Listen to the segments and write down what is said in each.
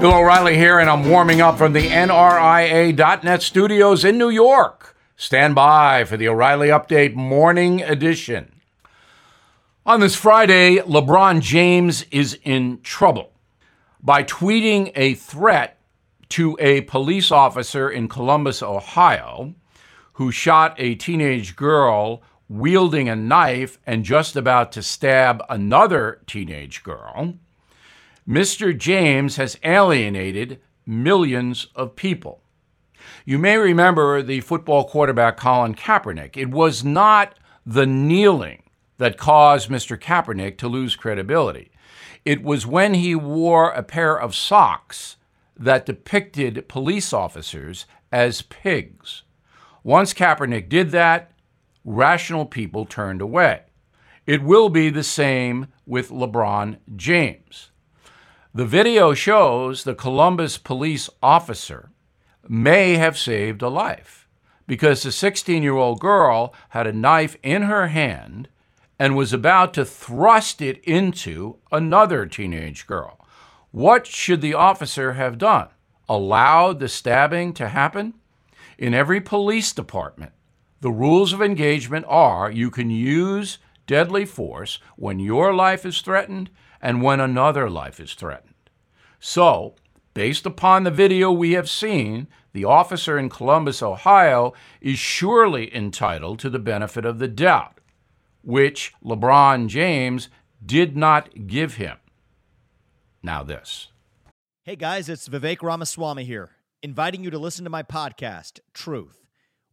Bill O'Reilly here, and I'm warming up from the NRIA.net studios in New York. Stand by for the O'Reilly Update Morning Edition. On this Friday, LeBron James is in trouble by tweeting a threat to a police officer in Columbus, Ohio, who shot a teenage girl wielding a knife and just about to stab another teenage girl. Mr. James has alienated millions of people. You may remember the football quarterback Colin Kaepernick. It was not the kneeling that caused Mr. Kaepernick to lose credibility. It was when he wore a pair of socks that depicted police officers as pigs. Once Kaepernick did that, rational people turned away. It will be the same with LeBron James. The video shows the Columbus police officer may have saved a life because the 16 year old girl had a knife in her hand and was about to thrust it into another teenage girl. What should the officer have done? Allowed the stabbing to happen? In every police department, the rules of engagement are you can use deadly force when your life is threatened and when another life is threatened. So, based upon the video we have seen, the officer in Columbus, Ohio, is surely entitled to the benefit of the doubt, which LeBron James did not give him. Now, this. Hey guys, it's Vivek Ramaswamy here, inviting you to listen to my podcast, Truth.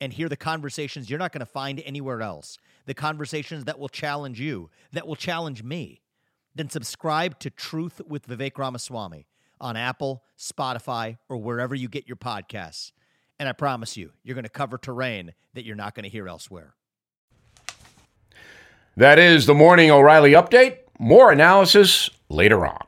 and hear the conversations you're not going to find anywhere else, the conversations that will challenge you, that will challenge me, then subscribe to Truth with Vivek Ramaswamy on Apple, Spotify, or wherever you get your podcasts. And I promise you, you're going to cover terrain that you're not going to hear elsewhere. That is the Morning O'Reilly Update. More analysis later on.